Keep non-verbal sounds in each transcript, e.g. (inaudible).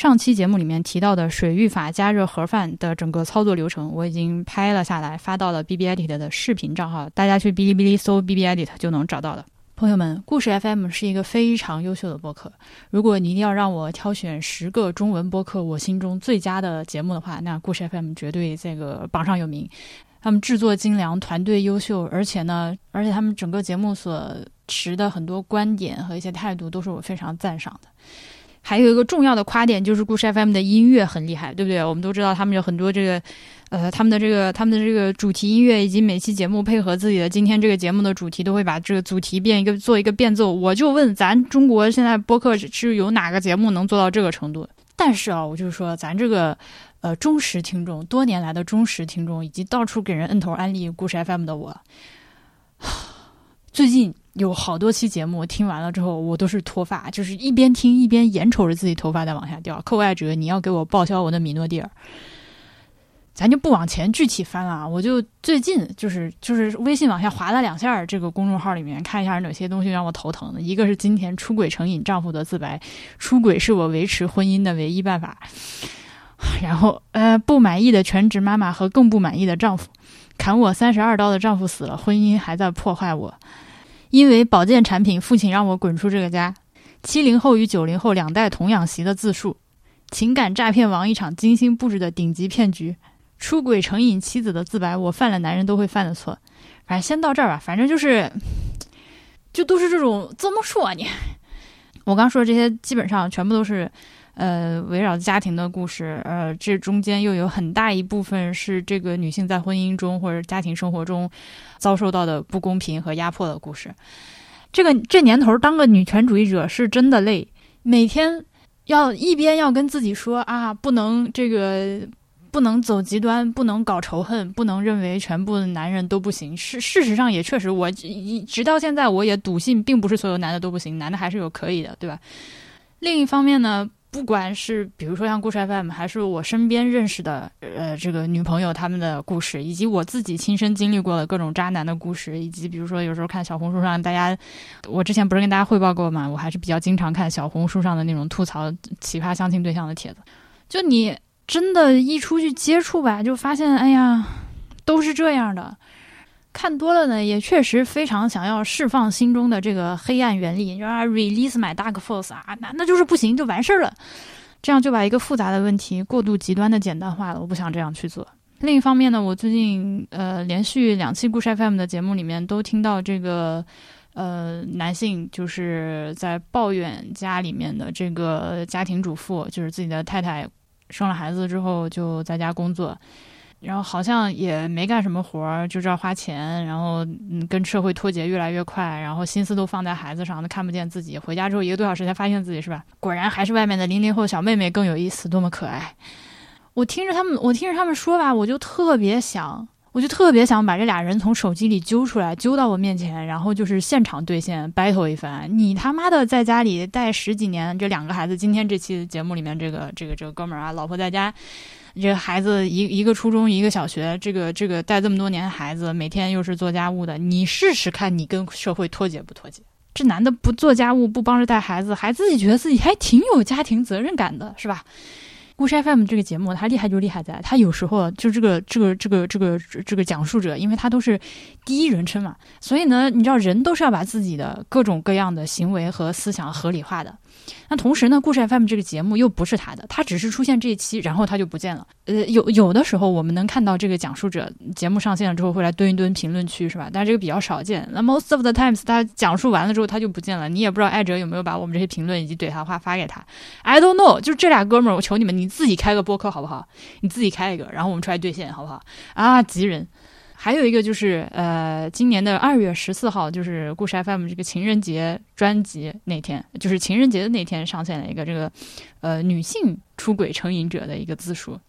上期节目里面提到的水浴法加热盒饭的整个操作流程，我已经拍了下来，发到了 B B Edit 的视频账号，大家去哔哩哔哩搜 B B Edit 就能找到了。朋友们，故事 FM 是一个非常优秀的播客。如果你一定要让我挑选十个中文播客我心中最佳的节目的话，那故事 FM 绝对这个榜上有名。他们制作精良，团队优秀，而且呢，而且他们整个节目所持的很多观点和一些态度都是我非常赞赏的。还有一个重要的夸点就是故事 FM 的音乐很厉害，对不对？我们都知道他们有很多这个，呃，他们的这个他们的这个主题音乐，以及每期节目配合自己的今天这个节目的主题，都会把这个主题变一个做一个变奏。我就问，咱中国现在播客是有哪个节目能做到这个程度？但是啊，我就说，咱这个呃忠实听众，多年来的忠实听众，以及到处给人摁头安利故事 FM 的我，最近。有好多期节目听完了之后，我都是脱发，就是一边听一边眼瞅着自己头发在往下掉。寇爱哲，你要给我报销我的米诺地尔，咱就不往前具体翻了。(laughs) 我就最近就是就是微信往下滑了两下，这个公众号里面看一下哪些东西让我头疼的。一个是今天出轨成瘾丈夫的自白，出轨是我维持婚姻的唯一办法。然后呃，不满意的全职妈妈和更不满意的丈夫，砍我三十二刀的丈夫死了，婚姻还在破坏我。因为保健产品，父亲让我滚出这个家。七零后与九零后两代童养媳的自述，情感诈骗王一场精心布置的顶级骗局，出轨成瘾妻子的自白，我犯了男人都会犯的错。反正先到这儿吧，反正就是，就都是这种怎么说呢？(laughs) 我刚说的这些，基本上全部都是。呃，围绕家庭的故事，呃，这中间又有很大一部分是这个女性在婚姻中或者家庭生活中遭受到的不公平和压迫的故事。这个这年头当个女权主义者是真的累，每天要一边要跟自己说啊，不能这个不能走极端，不能搞仇恨，不能认为全部男人都不行。事事实上也确实，我直到现在我也笃信，并不是所有男的都不行，男的还是有可以的，对吧？另一方面呢？不管是比如说像故事 FM，还是我身边认识的呃这个女朋友他们的故事，以及我自己亲身经历过的各种渣男的故事，以及比如说有时候看小红书上大家，我之前不是跟大家汇报过嘛？我还是比较经常看小红书上的那种吐槽奇葩相亲对象的帖子。就你真的，一出去接触吧，就发现哎呀，都是这样的。看多了呢，也确实非常想要释放心中的这个黑暗原力，啊，release my dark force 啊，那那就是不行，就完事儿了。这样就把一个复杂的问题过度极端的简单化了。我不想这样去做。另一方面呢，我最近呃连续两期故事 FM 的节目里面都听到这个呃男性就是在抱怨家里面的这个家庭主妇，就是自己的太太生了孩子之后就在家工作。然后好像也没干什么活儿，就知道花钱，然后嗯，跟社会脱节越来越快，然后心思都放在孩子上，都看不见自己。回家之后一个多小时才发现自己是吧？果然还是外面的零零后小妹妹更有意思，多么可爱！我听着他们，我听着他们说吧，我就特别想，我就特别想把这俩人从手机里揪出来，揪到我面前，然后就是现场兑现 battle 一番。你他妈的在家里带十几年，这两个孩子，今天这期节目里面这个这个这个哥们儿啊，老婆在家。这孩子一一个初中一个小学，这个这个带这么多年孩子，每天又是做家务的，你试试看，你跟社会脱节不脱节？这男的不做家务，不帮着带孩子，还自己觉得自己还挺有家庭责任感的，是吧？故事 FM 这个节目，它厉害就厉害在，它有时候就这个这个这个这个这个讲述者，因为他都是第一人称嘛，所以呢，你知道人都是要把自己的各种各样的行为和思想合理化的。那同时呢，故事 FM 这个节目又不是他的，他只是出现这一期，然后他就不见了。呃，有有的时候我们能看到这个讲述者节目上线了之后会来蹲一蹲评论区，是吧？但这个比较少见。那 most of the times 他讲述完了之后他就不见了，你也不知道艾哲有没有把我们这些评论以及怼他话发给他。I don't know，就是这俩哥们儿，我求你们，你自己开个播客好不好？你自己开一个，然后我们出来兑现好不好？啊，急人。还有一个就是，呃，今年的二月十四号，就是故事 FM 这个情人节专辑那天，就是情人节的那天上线了一个这个，呃，女性出轨成瘾者的一个自述。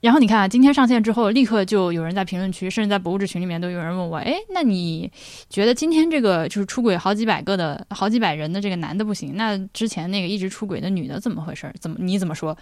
然后你看啊，今天上线之后，立刻就有人在评论区，甚至在博物志群里面都有人问我，哎，那你觉得今天这个就是出轨好几百个的好几百人的这个男的不行，那之前那个一直出轨的女的怎么回事？怎么你怎么说？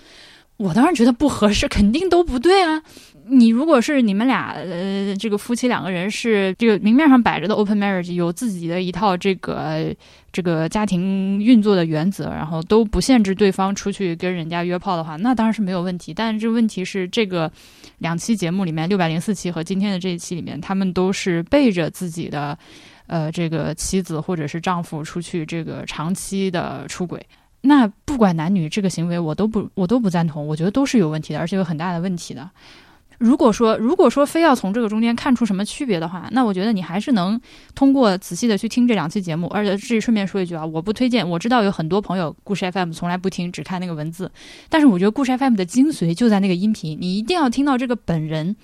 我当然觉得不合适，(laughs) 肯定都不对啊。你如果是你们俩呃，这个夫妻两个人是这个明面上摆着的 open marriage，有自己的一套这个这个家庭运作的原则，然后都不限制对方出去跟人家约炮的话，那当然是没有问题。但是这问题是，这个两期节目里面，六百零四期和今天的这一期里面，他们都是背着自己的呃这个妻子或者是丈夫出去这个长期的出轨。那不管男女，这个行为我都不我都不赞同，我觉得都是有问题的，而且有很大的问题的。如果说，如果说非要从这个中间看出什么区别的话，那我觉得你还是能通过仔细的去听这两期节目。而且这顺便说一句啊，我不推荐。我知道有很多朋友故事 FM 从来不听，只看那个文字。但是我觉得故事 FM 的精髓就在那个音频，你一定要听到这个本人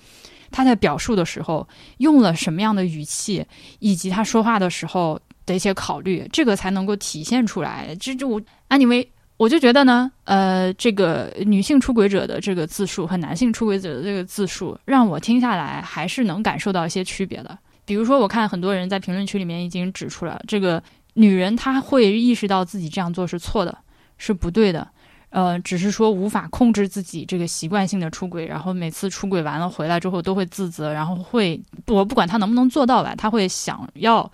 他在表述的时候用了什么样的语气，以及他说话的时候的一些考虑，这个才能够体现出来。这就我 anyway。我就觉得呢，呃，这个女性出轨者的这个自述和男性出轨者的这个自述，让我听下来还是能感受到一些区别的。比如说，我看很多人在评论区里面已经指出了，这个女人她会意识到自己这样做是错的，是不对的，呃，只是说无法控制自己这个习惯性的出轨，然后每次出轨完了回来之后都会自责，然后会我不管她能不能做到吧，她会想要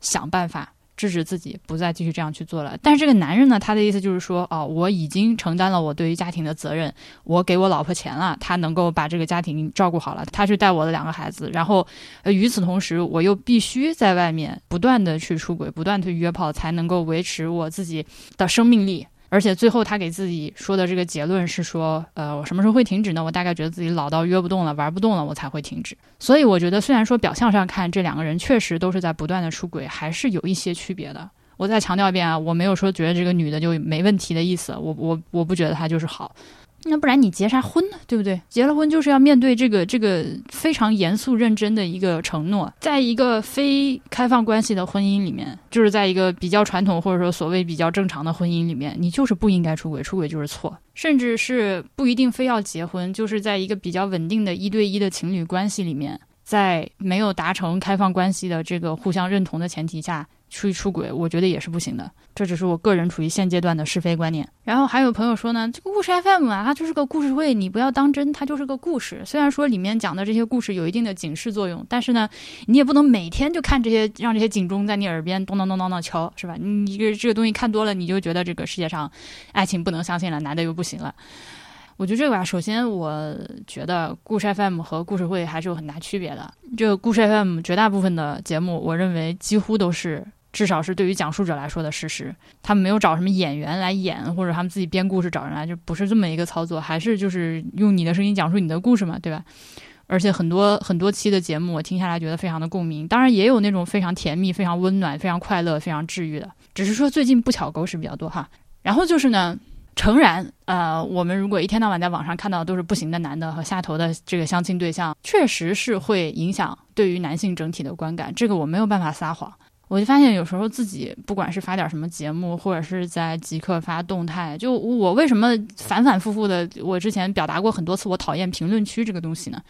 想办法。制止自己不再继续这样去做了。但是这个男人呢，他的意思就是说，哦，我已经承担了我对于家庭的责任，我给我老婆钱了，他能够把这个家庭照顾好了，他去带我的两个孩子，然后，呃，与此同时，我又必须在外面不断的去出轨，不断的去约炮，才能够维持我自己的生命力。而且最后他给自己说的这个结论是说，呃，我什么时候会停止呢？我大概觉得自己老到约不动了，玩不动了，我才会停止。所以我觉得，虽然说表象上看这两个人确实都是在不断的出轨，还是有一些区别的。我再强调一遍啊，我没有说觉得这个女的就没问题的意思，我我我不觉得她就是好。那不然你结啥婚呢？对不对？结了婚就是要面对这个这个非常严肃认真的一个承诺，在一个非开放关系的婚姻里面，就是在一个比较传统或者说所谓比较正常的婚姻里面，你就是不应该出轨，出轨就是错，甚至是不一定非要结婚，就是在一个比较稳定的一对一的情侣关系里面，在没有达成开放关系的这个互相认同的前提下。出去出轨，我觉得也是不行的。这只是我个人处于现阶段的是非观念。然后还有朋友说呢，这个故事 FM 啊，它就是个故事会，你不要当真，它就是个故事。虽然说里面讲的这些故事有一定的警示作用，但是呢，你也不能每天就看这些，让这些警钟在你耳边咚咚咚咚咚敲，是吧？你一个这个东西看多了，你就觉得这个世界上爱情不能相信了，男的又不行了。我觉得这个吧，首先我觉得故事 FM 和故事会还是有很大区别的。这个故事 FM 绝大部分的节目，我认为几乎都是。至少是对于讲述者来说的事实，他们没有找什么演员来演，或者他们自己编故事找人来，就不是这么一个操作，还是就是用你的声音讲述你的故事嘛，对吧？而且很多很多期的节目，我听下来觉得非常的共鸣。当然也有那种非常甜蜜、非常温暖、非常快乐、非常治愈的，只是说最近不巧狗屎比较多哈。然后就是呢，诚然，呃，我们如果一天到晚在网上看到都是不行的男的和下头的这个相亲对象，确实是会影响对于男性整体的观感，这个我没有办法撒谎。我就发现，有时候自己不管是发点什么节目，或者是在即刻发动态，就我为什么反反复复的，我之前表达过很多次，我讨厌评论区这个东西呢？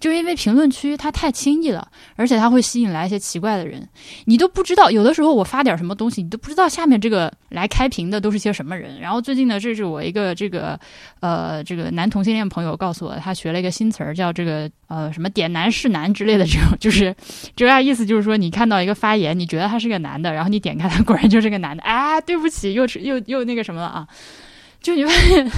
就因为评论区它太轻易了，而且它会吸引来一些奇怪的人，你都不知道。有的时候我发点什么东西，你都不知道下面这个来开屏的都是些什么人。然后最近呢，这是我一个这个呃这个男同性恋朋友告诉我，他学了一个新词儿，叫这个呃什么点男是男之类的这种，就是这个意思就是说，你看到一个发言，你觉得他是个男的，然后你点开他，果然就是个男的。哎，对不起，又又又那个什么了啊？就你发现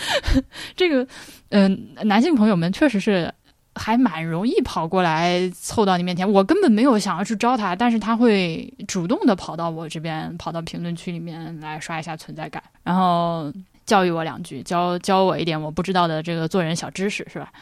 (laughs) 这个嗯，男性朋友们确实是。还蛮容易跑过来凑到你面前，我根本没有想要去招他，但是他会主动的跑到我这边，跑到评论区里面来刷一下存在感，然后教育我两句，教教我一点我不知道的这个做人小知识，是吧？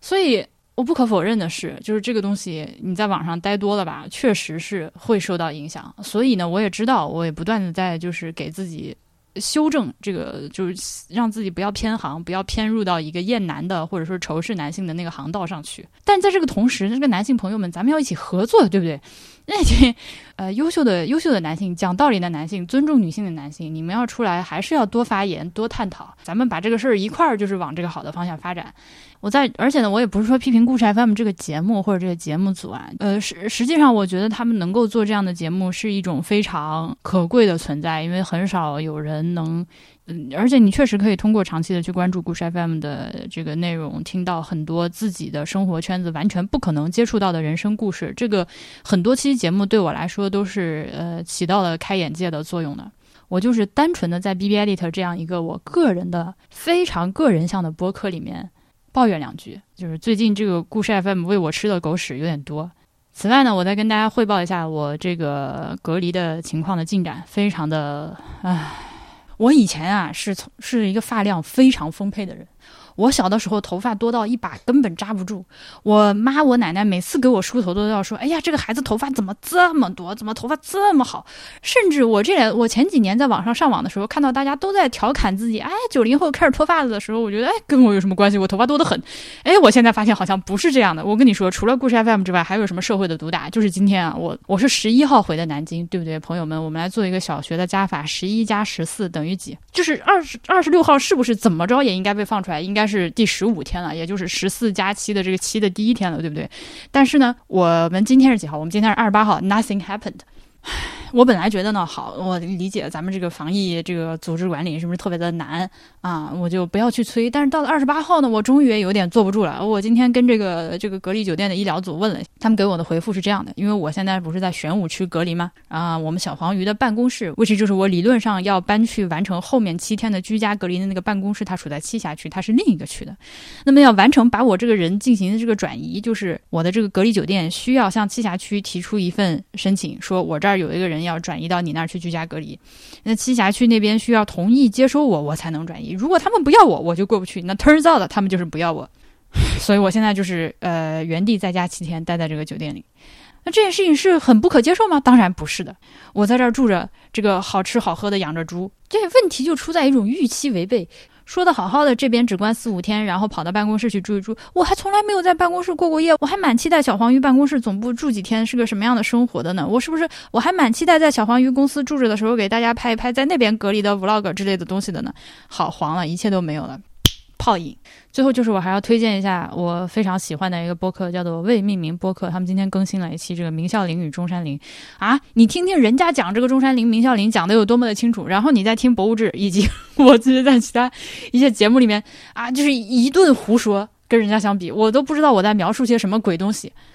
所以我不可否认的是，就是这个东西你在网上待多了吧，确实是会受到影响。所以呢，我也知道，我也不断的在就是给自己。修正这个就是让自己不要偏航，不要偏入到一个厌男的或者说仇视男性的那个航道上去。但在这个同时，这个男性朋友们，咱们要一起合作，对不对？(laughs) 那些呃优秀的优秀的男性，讲道理的男性，尊重女性的男性，你们要出来，还是要多发言，多探讨，咱们把这个事儿一块儿就是往这个好的方向发展。我在，而且呢，我也不是说批评故事 FM 这个节目或者这个节目组啊，呃，实实际上我觉得他们能够做这样的节目是一种非常可贵的存在，因为很少有人能嗯，而且你确实可以通过长期的去关注故事 FM 的这个内容，听到很多自己的生活圈子完全不可能接触到的人生故事。这个很多期节目对我来说都是呃起到了开眼界的作用的。我就是单纯的在 B B Edit 这样一个我个人的非常个人向的播客里面抱怨两句，就是最近这个故事 FM 喂我吃的狗屎有点多。此外呢，我再跟大家汇报一下我这个隔离的情况的进展，非常的唉。我以前啊是从是一个发量非常丰沛的人。我小的时候头发多到一把根本扎不住，我妈我奶奶每次给我梳头都要说：“哎呀，这个孩子头发怎么这么多？怎么头发这么好？”甚至我这两我前几年在网上上网的时候，看到大家都在调侃自己：“哎，九零后开始脱发子的时候，我觉得哎跟我有什么关系？我头发多得很。”哎，我现在发现好像不是这样的。我跟你说，除了故事 FM 之外，还有什么社会的毒打？就是今天啊，我我是十一号回的南京，对不对，朋友们？我们来做一个小学的加法：十一加十四等于几？就是二十二十六号是不是怎么着也应该被放出来？应该是第十五。天了，也就是十四加七的这个七的第一天了，对不对？但是呢，我们今天是几号？我们今天是二十八号，Nothing happened。我本来觉得呢，好，我理解咱们这个防疫这个组织管理是不是特别的难啊？我就不要去催。但是到了二十八号呢，我终于也有点坐不住了。我今天跟这个这个隔离酒店的医疗组问了，他们给我的回复是这样的：因为我现在不是在玄武区隔离吗？啊，我们小黄鱼的办公室，位置就是我理论上要搬去完成后面七天的居家隔离的那个办公室，它处在栖霞区，它是另一个区的。那么要完成把我这个人进行的这个转移，就是我的这个隔离酒店需要向栖霞区提出一份申请，说我这儿有一个人要转移到你那儿去居家隔离，那栖霞区那边需要同意接收我，我才能转移。如果他们不要我，我就过不去。那 turns out 他们就是不要我，(laughs) 所以我现在就是呃原地在家七天，待在这个酒店里。那这件事情是很不可接受吗？当然不是的。我在这儿住着，这个好吃好喝的养着猪，这问题就出在一种预期违背。说的好好的，这边只关四五天，然后跑到办公室去住一住。我还从来没有在办公室过过夜，我还蛮期待小黄鱼办公室总部住几天是个什么样的生活的呢？我是不是我还蛮期待在小黄鱼公司住着的时候给大家拍一拍在那边隔离的 vlog 之类的东西的呢？好黄了，一切都没有了。泡影。最后就是我还要推荐一下我非常喜欢的一个播客，叫做未命名播客。他们今天更新了一期这个名校林与中山林啊，你听听人家讲这个中山林、名校林讲的有多么的清楚，然后你再听博物志以及 (laughs) 我自己在其他一些节目里面啊，就是一顿胡说，跟人家相比，我都不知道我在描述些什么鬼东西。